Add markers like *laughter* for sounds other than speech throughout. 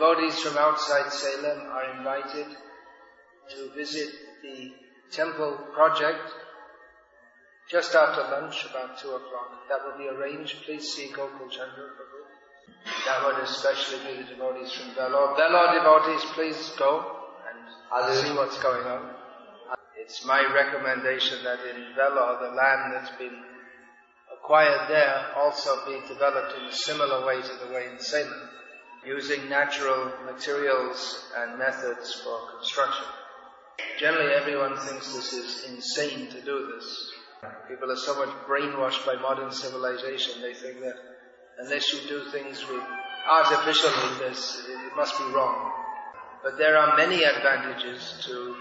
devotees from outside Salem are invited to visit the temple project just after lunch, about 2 o'clock. That will be arranged. Please see Gokul Chandra Prabhu. That would especially be the devotees from Vellore. Vellore devotees, please go and see what's going on. It's my recommendation that in Vellore, the land that's been acquired there also be developed in a similar way to the way in Salem, using natural materials and methods for construction. Generally everyone thinks this is insane to do this. People are so much brainwashed by modern civilization, they think that unless you do things with artificially, this, it must be wrong. But there are many advantages to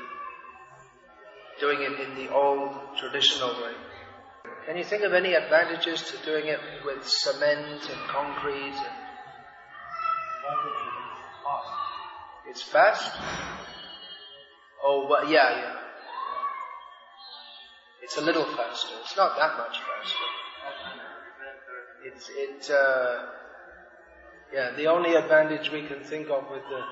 doing it in the old traditional way. Can you think of any advantages to doing it with cement and concrete? And... It's fast? Oh, well, yeah, yeah. It's a little faster. It's not that much faster. It's, it, uh, yeah, the only advantage we can think of with the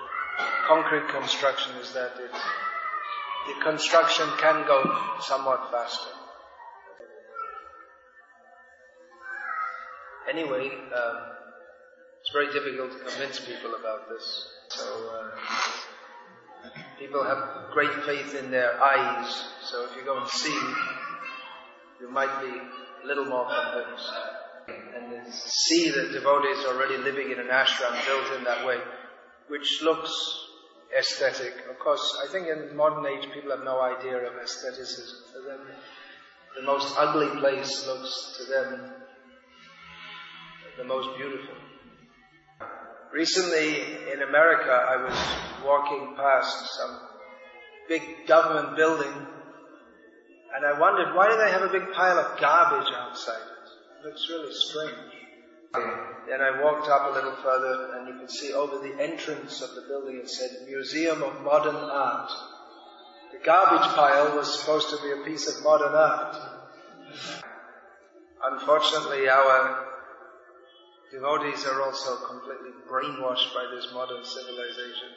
concrete construction is that it, the construction can go somewhat faster. Anyway, um, it's very difficult to convince people about this. So, uh, people have great faith in their eyes, so if you go and see, you might be a little more convinced. And see that devotees are already living in an ashram built in that way, which looks aesthetic. Of course, I think in modern age people have no idea of aestheticism. For them, the most ugly place looks to them the most beautiful. Recently in America, I was walking past some big government building and I wondered why do they have a big pile of garbage outside it? Looks really strange. Then I walked up a little further and you could see over the entrance of the building it said Museum of Modern Art. The garbage pile was supposed to be a piece of modern art. Unfortunately, our devotees are also completely brainwashed by this modern civilization.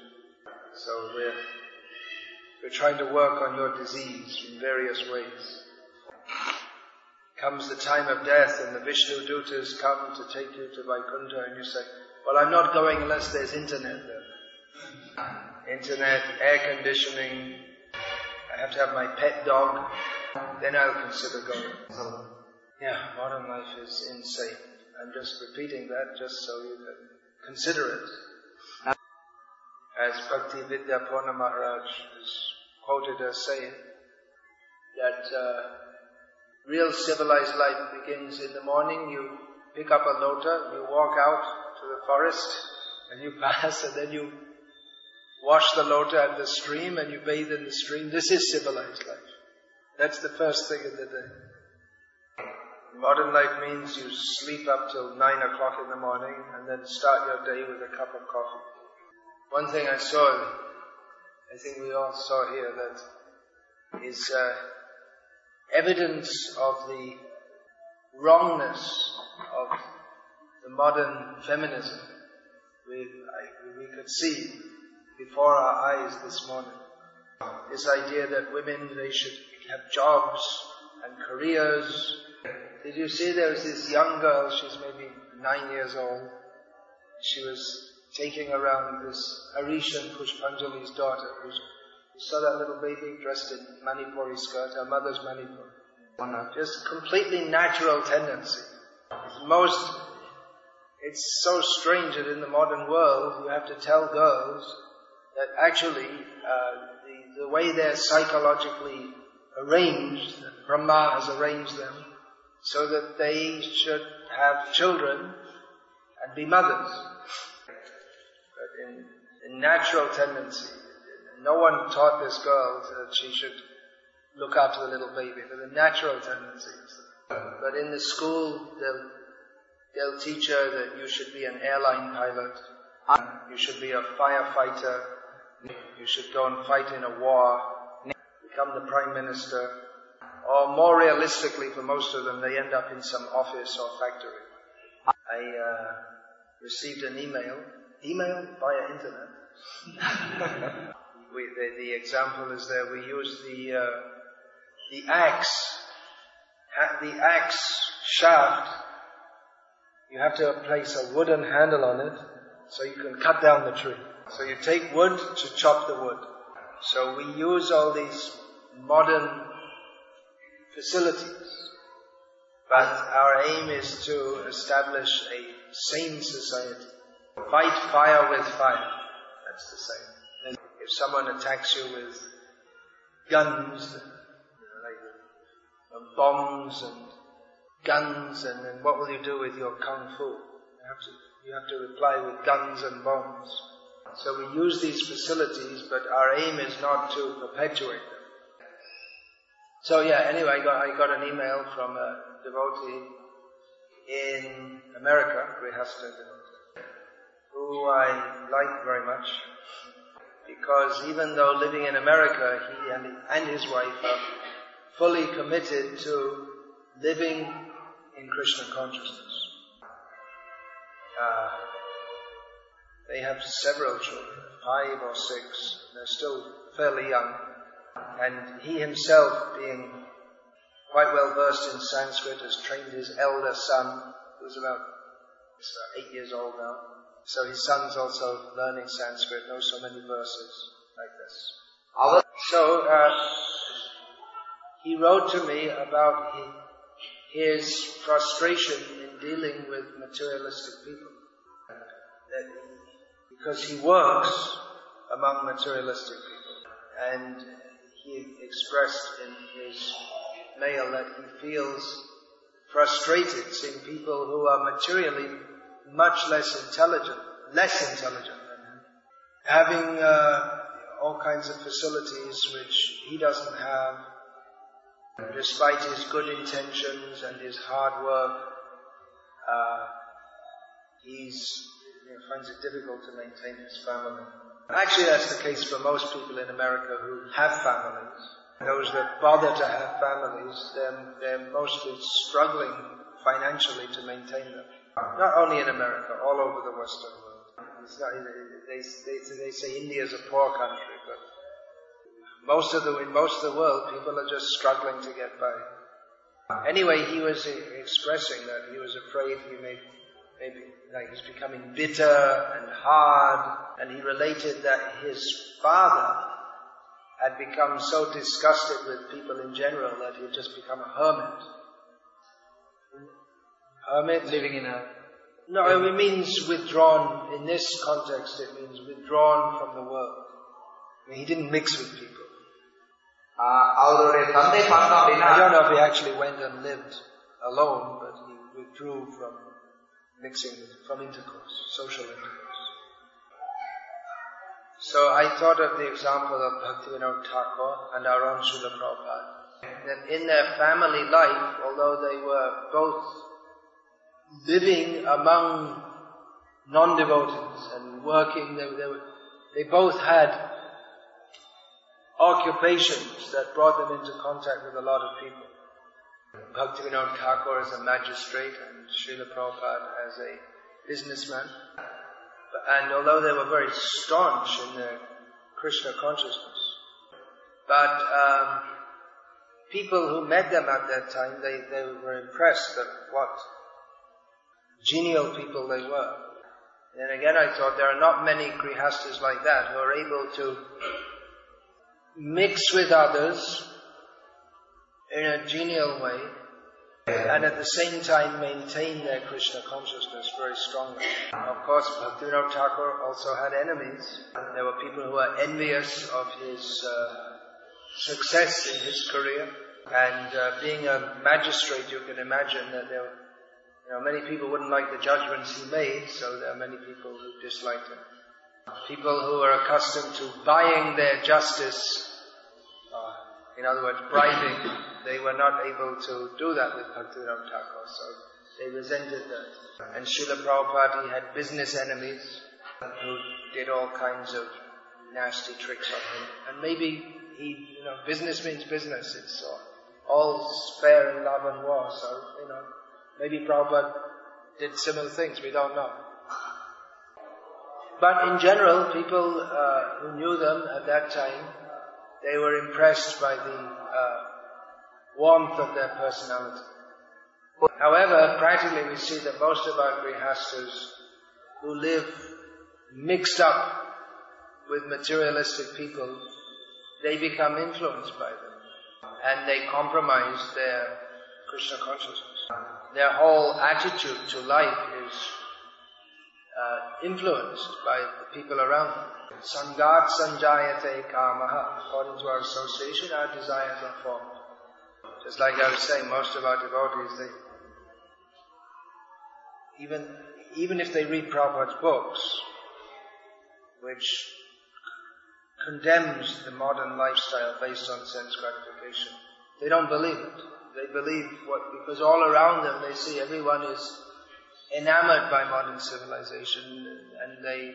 So we're, we're trying to work on your disease in various ways. Comes the time of death and the Vishnu Dutas come to take you to Vaikuntha and you say, well I'm not going unless there's internet there. Internet, air conditioning, I have to have my pet dog, then I'll consider going. Yeah, modern life is insane. I'm just repeating that just so you can consider it. As Bhakti Vidya Purna Maharaj is quoted as saying, that uh, real civilized life begins in the morning, you pick up a lota, you walk out to the forest, and you *laughs* pass, and then you wash the lota at the stream, and you bathe in the stream. This is civilized life. That's the first thing in the day. Modern life means you sleep up till nine o'clock in the morning and then start your day with a cup of coffee. One thing I saw, I think we all saw here, that is uh, evidence of the wrongness of the modern feminism. We, I, we could see before our eyes this morning. This idea that women, they should have jobs and careers did you see there was this young girl, she's maybe nine years old. She was taking around this Harishan Pushpanjali's daughter, who saw that little baby dressed in Manipuri skirt, her mother's Manipur. Just completely natural tendency. It's most, it's so strange that in the modern world you have to tell girls that actually uh, the, the way they're psychologically arranged, Brahma has arranged them, so that they should have children and be mothers. But in, in natural tendency, no one taught this girl that she should look after the little baby. There's a natural tendency. But in the school, they'll, they'll teach her that you should be an airline pilot, you should be a firefighter, you should go and fight in a war, become the prime minister, or more realistically for most of them, they end up in some office or factory. I uh, received an email, email via internet. *laughs* we, the, the, example is there. We use the uh, the axe, the axe shaft. You have to place a wooden handle on it so you can cut down the tree. So you take wood to chop the wood. So we use all these modern facilities. But our aim is to establish a sane society. Fight fire with fire. That's the same. If someone attacks you with guns, like uh, bombs and guns, and then what will you do with your kung fu? You have to, you have to reply with guns and bombs. So we use these facilities, but our aim is not to perpetuate them. So yeah, anyway, I got, I got an email from a devotee in America, Grihastha devotee, who I like very much, because even though living in America, he and, and his wife are fully committed to living in Krishna consciousness. Uh, they have several children, five or six. and They're still fairly young. And he himself, being quite well versed in Sanskrit, has trained his elder son, who's about, eight years old now. So his son's also learning Sanskrit, knows so many verses like this. So uh, he wrote to me about his frustration in dealing with materialistic people. Because he works among materialistic people. And he expressed in his mail that he feels frustrated seeing people who are materially much less intelligent, less intelligent than him, having uh, all kinds of facilities which he doesn't have, despite his good intentions and his hard work. Uh, he's finds it difficult to maintain his family. Actually, that's the case for most people in America who have families. Those that bother to have families, they're, they're mostly struggling financially to maintain them. Not only in America, all over the Western world. Not, they, they, they say India is a poor country, but most of the, in most of the world, people are just struggling to get by. Anyway, he was expressing that he was afraid he may maybe like he's becoming bitter and hard, and he related that his father had become so disgusted with people in general that he'd just become a hermit. Hermit? Living in a... No, it means withdrawn, in this context it means withdrawn from the world. I mean, he didn't mix with people. அவருடைய தந்தை பார்த்தோம் அப்படின்னா I don't know if he actually went and lived alone, but he withdrew from mixing from intercourse, social intercourse. So I thought of the example of Bhaktivinoda Thakur and our own Srila Prabhupada. That in their family life, although they were both living among non-devotees and working, they, they, were, they both had occupations that brought them into contact with a lot of people. Bhaktivinoda Thakur as a magistrate and Srila Prabhupada as a businessman. And although they were very staunch in their Krishna consciousness, but um, people who met them at that time, they, they were impressed at what genial people they were. And again, I thought there are not many grihastas like that who are able to mix with others in a genial way and at the same time maintain their Krishna consciousness very strongly. Of course, Bhaktivinoda Thakur also had enemies. There were people who were envious of his uh, success in his career. And uh, being a magistrate, you can imagine that there were, you know, many people wouldn't like the judgments he made, so there are many people who disliked him. People who are accustomed to buying their justice, uh, in other words, bribing, they were not able to do that with Bhaktivinoda Thakur, so they resented that. And Srila Prabhupada, had business enemies who did all kinds of nasty tricks on him. And maybe he, you know, business means business. It's all fair in love and war. So, you know, maybe Prabhupada did similar things. We don't know. But in general, people uh, who knew them at that time, they were impressed by the warmth of their personality. However, practically we see that most of our grihastas who live mixed up with materialistic people, they become influenced by them. And they compromise their Krishna consciousness. Their whole attitude to life is uh, influenced by the people around them. Sangat sanjayate kamaha. According to our association, our desires are formed. Just like I was saying, most of our devotees, they even even if they read Prabhupada's books, which condemns the modern lifestyle based on sense gratification. They don't believe it. They believe what, because all around them they see everyone is enamored by modern civilization and they,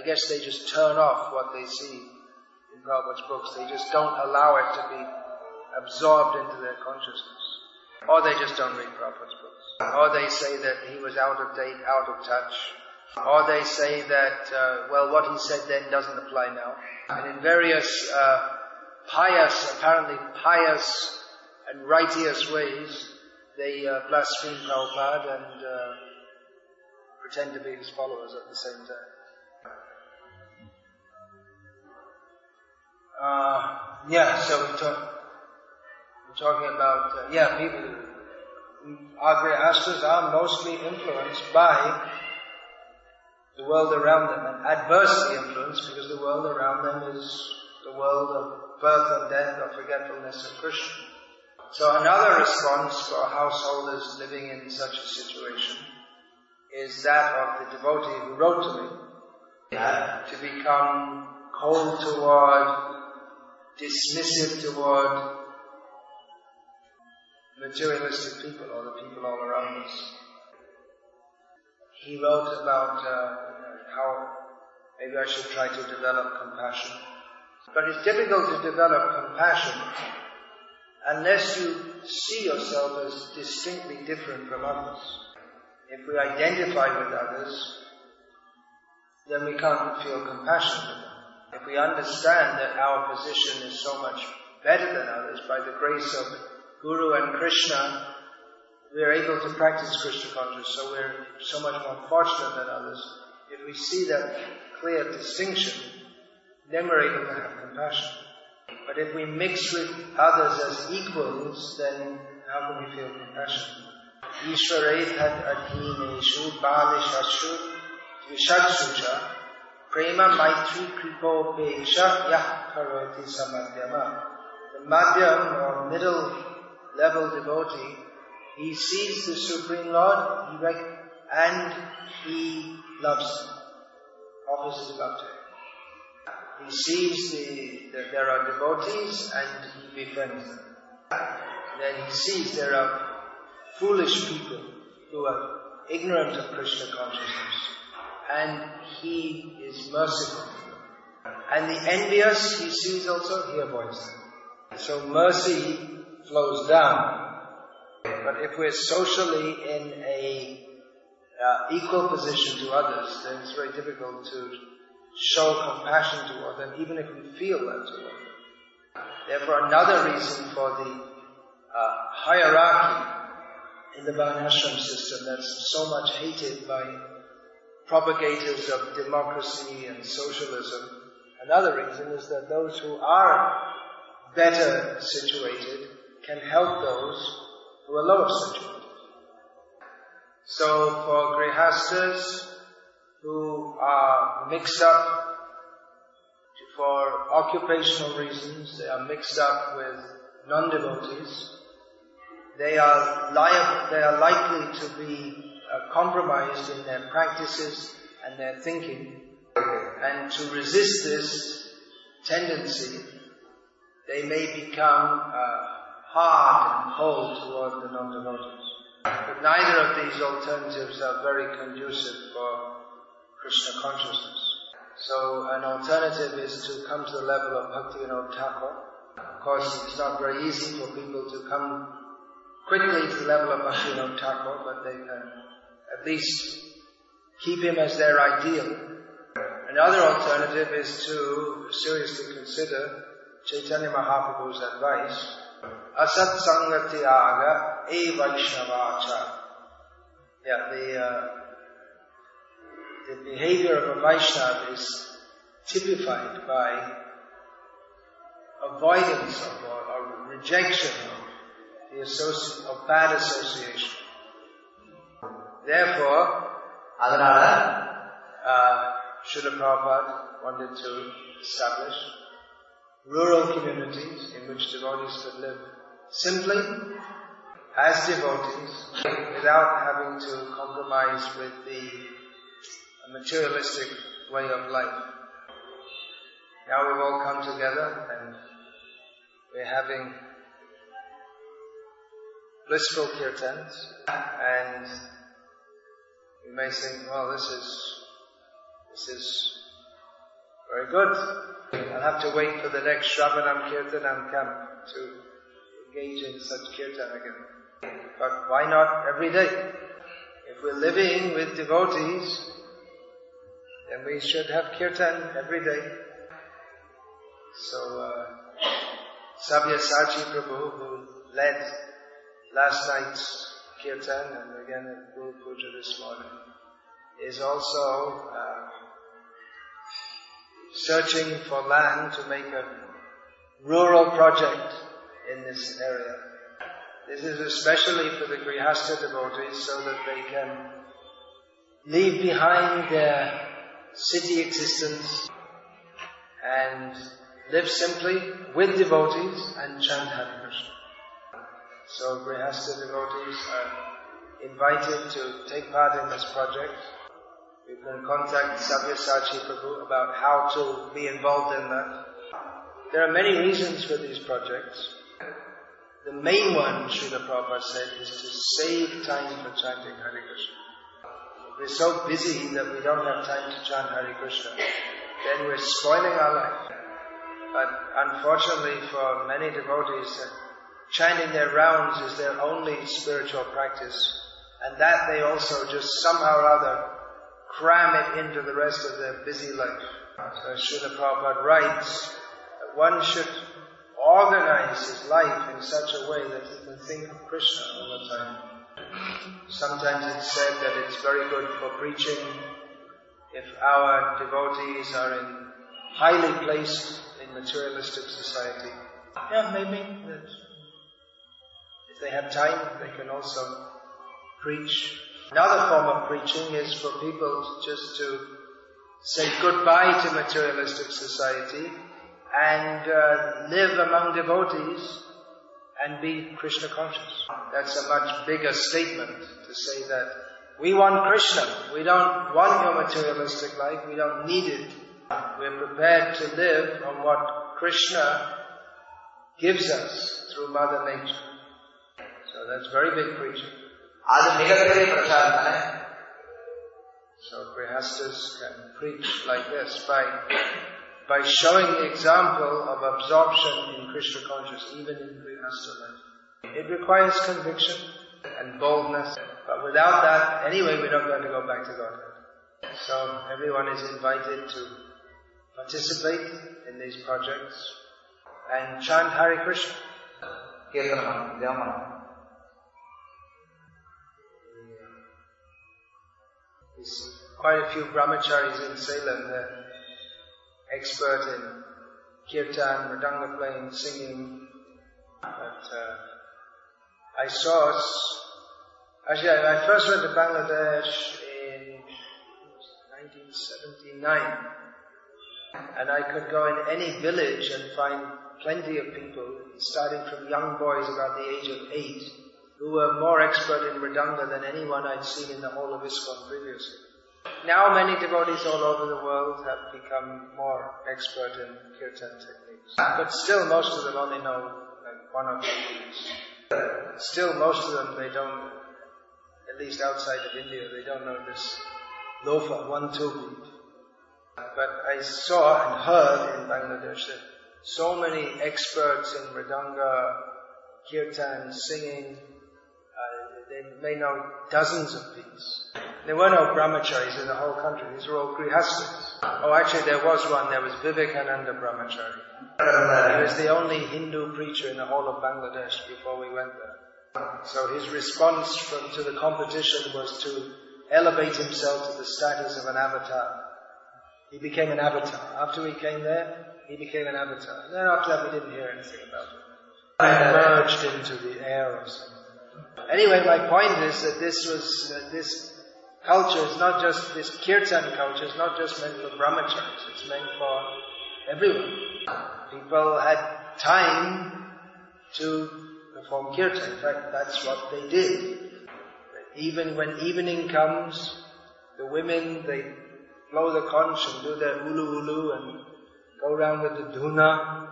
I guess they just turn off what they see in Prabhupada's books. They just don't allow it to be absorbed into their consciousness. Or they just don't read Prabhupada's books. Or they say that he was out of date, out of touch. Or they say that, uh, well, what he said then doesn't apply now. And in various uh, pious, apparently pious and righteous ways, they uh, blaspheme Prabhupada and uh, pretend to be his followers at the same time. Uh, yeah, so we're talking about, uh, yeah, people, Agrihastas are mostly influenced by the world around them and adversely influenced because the world around them is the world of birth and death, of forgetfulness of Krishna. So another response for householders living in such a situation is that of the devotee who wrote to me, to become cold toward, dismissive toward materialistic people or the people all around us. He wrote about uh, how maybe I should try to develop compassion. But it's difficult to develop compassion unless you see yourself as distinctly different from others. If we identify with others, then we can't feel compassion for them. If we understand that our position is so much better than others by the grace of Guru and Krishna, we are able to practice Krishna consciousness, so we're so much more fortunate than others. If we see that clear distinction, then we're able to have compassion. But if we mix with others as equals, then how can we feel compassion? Prema maitri kripo peksha yah karoti samadhyama. The madhyam or middle level devotee he sees the Supreme Lord, he rec- and he loves him, offers his love to him. He sees the, that there are devotees and he befriends them. then he sees there are foolish people who are ignorant of Krishna consciousness and he is merciful. And the envious he sees also, he avoids them. So mercy flows down but if we're socially in a uh, equal position to others, then it's very difficult to show compassion toward them, even if we feel that toward them. Therefore, another reason for the uh, hierarchy in the Varnashram system that's so much hated by propagators of democracy and socialism, another reason is that those who are better situated can help those who are lower situated. So for grihastas who are mixed up for occupational reasons, they are mixed up with non-devotees, they are liable, they are likely to be uh, compromised in their practices and their thinking. And to resist this tendency, they may become uh, hard and cold toward the non-devotees. But neither of these alternatives are very conducive for Krishna consciousness. So an alternative is to come to the level of Bhaktivinoda Thakur. Of course, it's not very easy for people to come quickly to the level of Bhaktivinoda Thakur, but they can at least keep him as their ideal. Another alternative is to seriously consider Chaitanya Mahaprabhu's advice, Asat Sangatyaga E Vaishnavacha. Yeah, the, uh, the behavior of a Vaishnava is typified by avoidance of or, or rejection of the associ- of bad association. Therefore, அதனால uh, Srila Prabhupada wanted to establish rural communities in which devotees could live simply as devotees without having to compromise with the materialistic way of life. Now we've all come together and we're having blissful kirtans and we may think, well, this is, this is very good. I'll have to wait for the next Shravanam Kirtanam come to engage in such kirtan again. But why not every day? If we're living with devotees, then we should have kirtan every day. So, uh, Sabya Sachi Prabhu, who led last night's kirtan and again at Guru Puja this morning, is also uh, searching for land to make a rural project in this area. This is especially for the Grihastha devotees so that they can leave behind their city existence and live simply with devotees and chant Hare Krishna. So Grihastha devotees are invited to take part in this project. You can contact Sabyasachi Prabhu about how to be involved in that. There are many reasons for these projects. The main one, Srila Prabhupada said, is to save time for chanting Hare Krishna. We're so busy that we don't have time to chant Hare Krishna. Then we're spoiling our life. But unfortunately for many devotees, uh, chanting their rounds is their only spiritual practice. And that they also just somehow or other cram it into the rest of their busy life. So Srila Prabhupada writes one should organize his life in such a way that he can think of Krishna all the time. Sometimes it's said that it's very good for preaching if our devotees are in highly placed in materialistic society. Yeah, maybe that if they have time, they can also preach. Another form of preaching is for people just to say goodbye to materialistic society and uh, live among devotees and be Krishna conscious. That's a much bigger statement to say that we want Krishna. We don't want your materialistic life. We don't need it. We're prepared to live on what Krishna gives us through Mother Nature. So that's very big preaching. அது மிகப்பெரிய பிரச்சாரம் தானே So Grihastas can preach like this by by showing the example of absorption in Krishna consciousness, even in Grihastha It requires conviction and boldness, but without that, anyway, we're not going to go back to Godhead. So everyone is invited to participate in these projects and chant Hare Krishna. Kirtanam, Jamanam. There's quite a few brahmacharis in Salem there expert in kirtan, mridanga playing, singing. But uh, I saw, s- actually I I first went to Bangladesh in 1979. And I could go in any village and find plenty of people, starting from young boys about the age of eight, who were more expert in Mridanga than anyone I'd seen in the whole of ISKCON previously. Now many devotees all over the world have become more expert in kirtan techniques. But still most of them only know like one or two beats. Still most of them they don't, at least outside of India, they don't know this lofa, one two beat. But I saw and heard in Bangladesh that so many experts in Mridanga, Kirtan, singing, uh, they may know dozens of beats. There were no brahmacharis in the whole country. These were all grihastas. Oh, actually there was one. There was Vivekananda Brahmachari. He was the only Hindu preacher in the whole of Bangladesh before we went there. So his response from, to the competition was to elevate himself to the status of an avatar. He became an avatar. After we came there, he became an avatar. And then after that we didn't hear anything about him. He merged into the air or something. Anyway, my point is that this was, uh, this culture is not just, this kirtan culture it's not just meant for brahmacharis, it's meant for everyone. People had time to perform kirtan. In fact, that's what they did. Even when evening comes, the women, they blow the conch and do their ulu ulu and go around with the dhuna.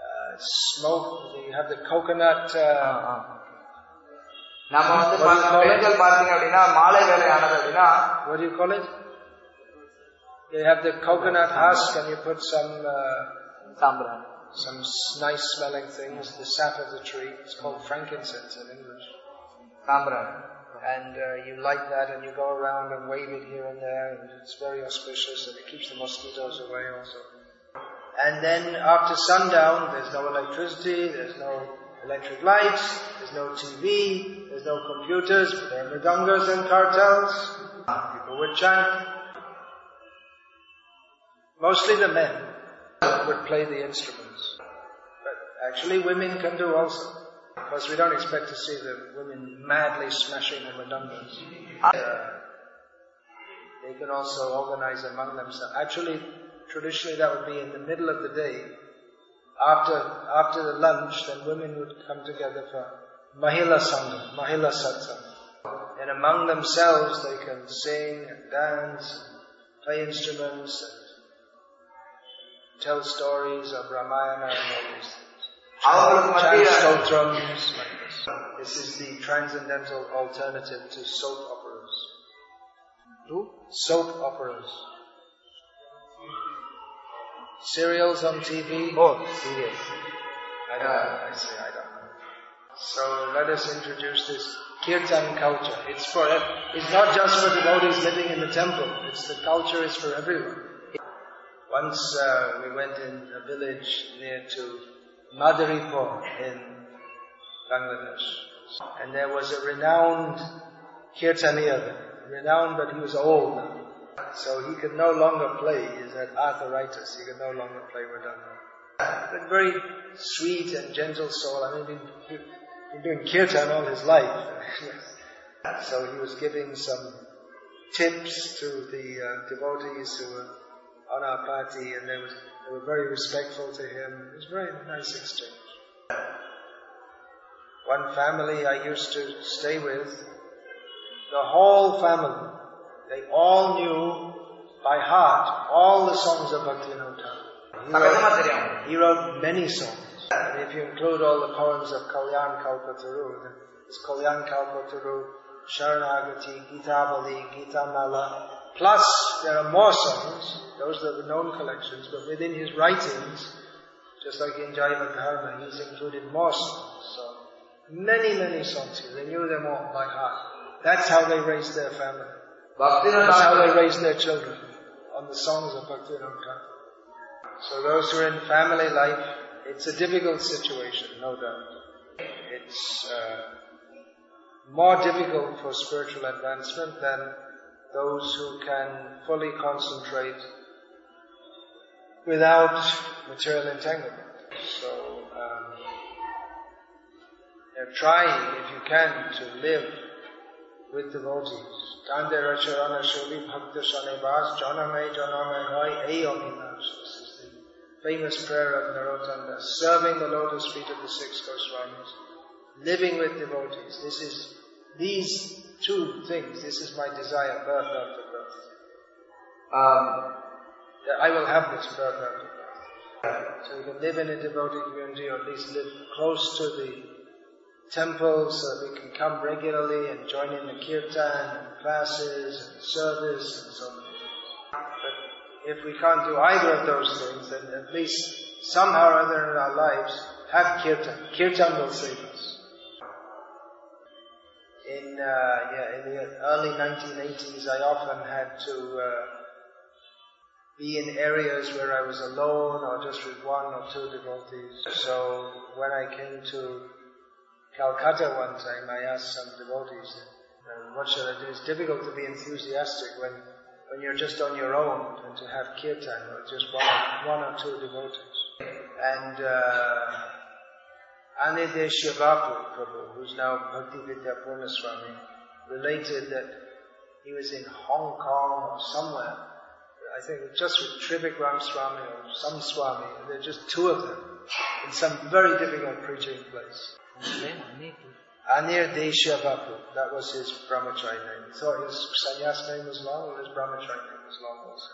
Uh, smoke, you have the coconut, uh, நம்ம வந்து பா- பெண்கள் பாத்தீங்க அப்படின்னா மாலை வேலை ஆனது அப்படின்னா what do you call it? You have the coconut husk and you put some, uh, சாம்பிராணி some s- nice smelling things, the sap of the tree. It's called frankincense in English. சாம்பிராணி And uh, you light that and you go around and wave it here and there and it's very auspicious and it keeps the mosquitoes away also. And then after sundown, there's no electricity, there's no electric lights, there's no TV, there's no computers, but there are mridangas and kartals. People would chant. Mostly the men would play the instruments. But actually women can do also. Because we don't expect to see the women madly smashing the mridangas. Uh, they can also organize among themselves. Actually, traditionally that would be in the middle of the day after, after the lunch, then women would come together for Mahila Sangha, Mahila Satsang. And among themselves, they can sing and dance, and play instruments, and tell stories of Ramayana and all these things. Chant stotrams like this. This is the transcendental alternative to soap operas. Who? Soap operas. Serials on TV? Oh, serials. I don't know. I say I don't know. So let us introduce this kirtan culture. It's for, it's not just for devotees living in the temple. It's the culture is for everyone. Once uh, we went in a village near to Madaripur in Bangladesh. And there was a renowned kirtaniya. Renowned, but he was old now. So he could no longer play. He had arthritis. He could no longer play Mridanga. But very sweet and gentle soul. I mean, he'd been, been doing kirtan all his life. *laughs* so he was giving some tips to the uh, devotees who were on our party, and they, was, they were very respectful to him. It was a very nice exchange. One family I used to stay with, the whole family, they all knew by heart all the songs of Bhaktivinoda Thakur. He, he wrote many songs. And if you include all the poems of Kalyan Kalpataru, then it's Kalyan Kalpataru, Sharanagati, Gita Bali, Gita Mala. Plus, there are more songs, those are the known collections, but within his writings, just like in Jaiva Dharma, he's included more songs. So, many, many songs. They knew them all by heart. That's how they raised their family. That's how they raised their children. On the songs of Bhaktivinoda Thakur. So those who are in family life, it's a difficult situation, no doubt. It's uh, more difficult for spiritual advancement than those who can fully concentrate without material entanglement. So, um, trying, if you can, to live with devotees. Tande Racharana Shuri Bhakta Shanivas Janame Janame Hai Ayominas. This is the famous prayer of Narottanda. Serving the lotus feet of the six Goswamis. Living with devotees. This is, these two things. This is my desire, birth after birth. That I will have this birth after birth. So you can live in a devotee community or at least live close to the temples so that we can come regularly and join in the kirtan and classes and service and so on. But if we can't do either of those things, then at least somehow or other in our lives have kirtan. Kirtan will save us. In, uh, yeah, in the early 1980s, I often had to uh, be in areas where I was alone or just with one or two devotees. So when I came to Calcutta one time, I asked some devotees, uh, what should I do? It's difficult to be enthusiastic when, when you're just on your own and to have kirtan or just one, one or two devotees. And uh, Prabhu, who's now Bhakti Vidya Purna Swami, related that he was in Hong Kong or somewhere I think just with Trivikram Swami or some Swami, there are just two of them in some very difficult preaching place. Anir Desha Bapu, that was his brahmachari name. He thought his sannyas name was long, and his brahmachari name was long also.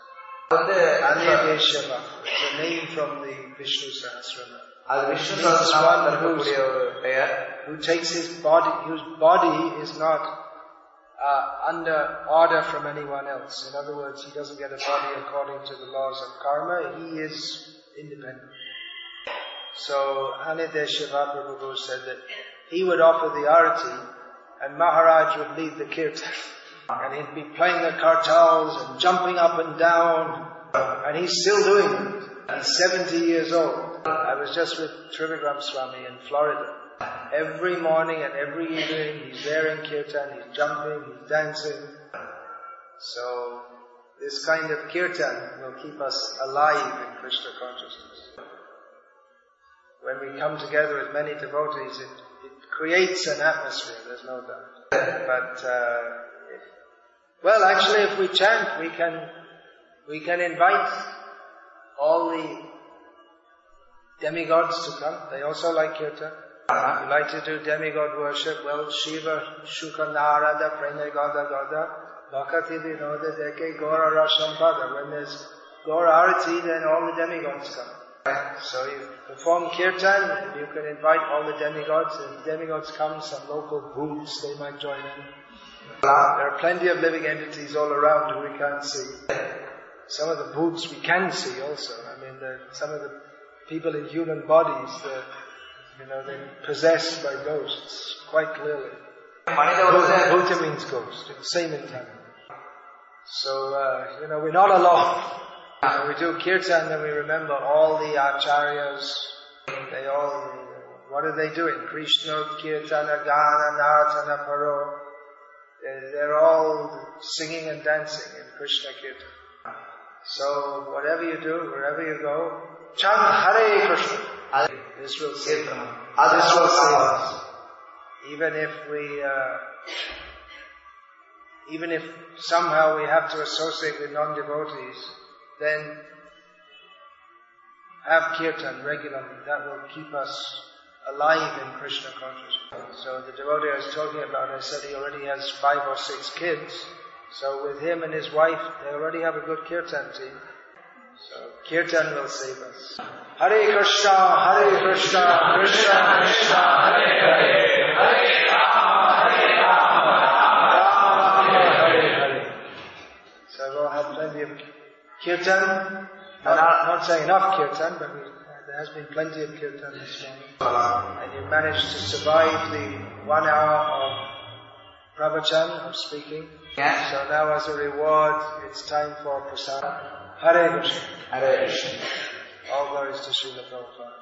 வந்து Anir Desha Bapu, it's a name from the Vishnu Sahasrama. அது விஷ்ணு சஹஸ்ரநாமத்தில் இருக்கக்கூடிய ஒரு பெயர் Who takes his body, whose body is not uh, under order from anyone else. In other words, he doesn't get a body according to the laws of karma. He is independent. so Anidesha Prabhu said that he would offer the arati and Maharaj would lead the kirtan. And he'd be playing the kartals and jumping up and down. And he's still doing it. He's 70 years old. I was just with Trivikram Swami in Florida. Every morning and every evening he's there in kirtan, he's jumping, he's dancing. So this kind of kirtan will keep us alive in Krishna consciousness. When we come together with many devotees, it, it creates an atmosphere, there's no doubt. But, uh, if, well actually if we chant, we can, we can invite all the demigods to come. They also like kirtan. We like to do demigod worship. Well, Shiva, Shuka, Narada, Pranagada, Gada, Bhakati, Vinoda, Deke, Gora, Rashampada. When there's Gora Arati, then all the demigods come. So you perform kirtan you can invite all the demigods and demigods come, some local brutes, they might join in. There are plenty of living entities all around who we can't see. Some of the brutes we can see also. I mean, the, some of the people in human bodies, the, you know, they're possessed by ghosts, quite clearly. Bhuta means ghost, same in Tamil. So, uh, you know, we're not alone. When we do kirtan, then we remember all the acharyas. They all, what are they doing? Krishna, kirtana, gana, natana, paro. They're all singing and dancing in Krishna kirtan. So whatever you do, wherever you go, chant Hare Krishna. This will save This will save us. Even if we, uh, even if somehow we have to associate with non-devotees, then have kirtan regularly. That will keep us alive in Krishna consciousness. So the devotee I was talking about, I said he already has five or six kids. So with him and his wife, they already have a good kirtan team. So kirtan will save us. Hare Krishna, Hare Krishna, Krishna Krishna, Hare Hare, Hare Rama Kirtan, not, uh, not saying enough kirtan, but we, there has been plenty of kirtan this morning. And you managed to survive the one hour of pravachan, of speaking. Yeah. So now as a reward, it's time for prasad. Hare Krishna. Hare Krishna. All glories to Srila Prabhupada.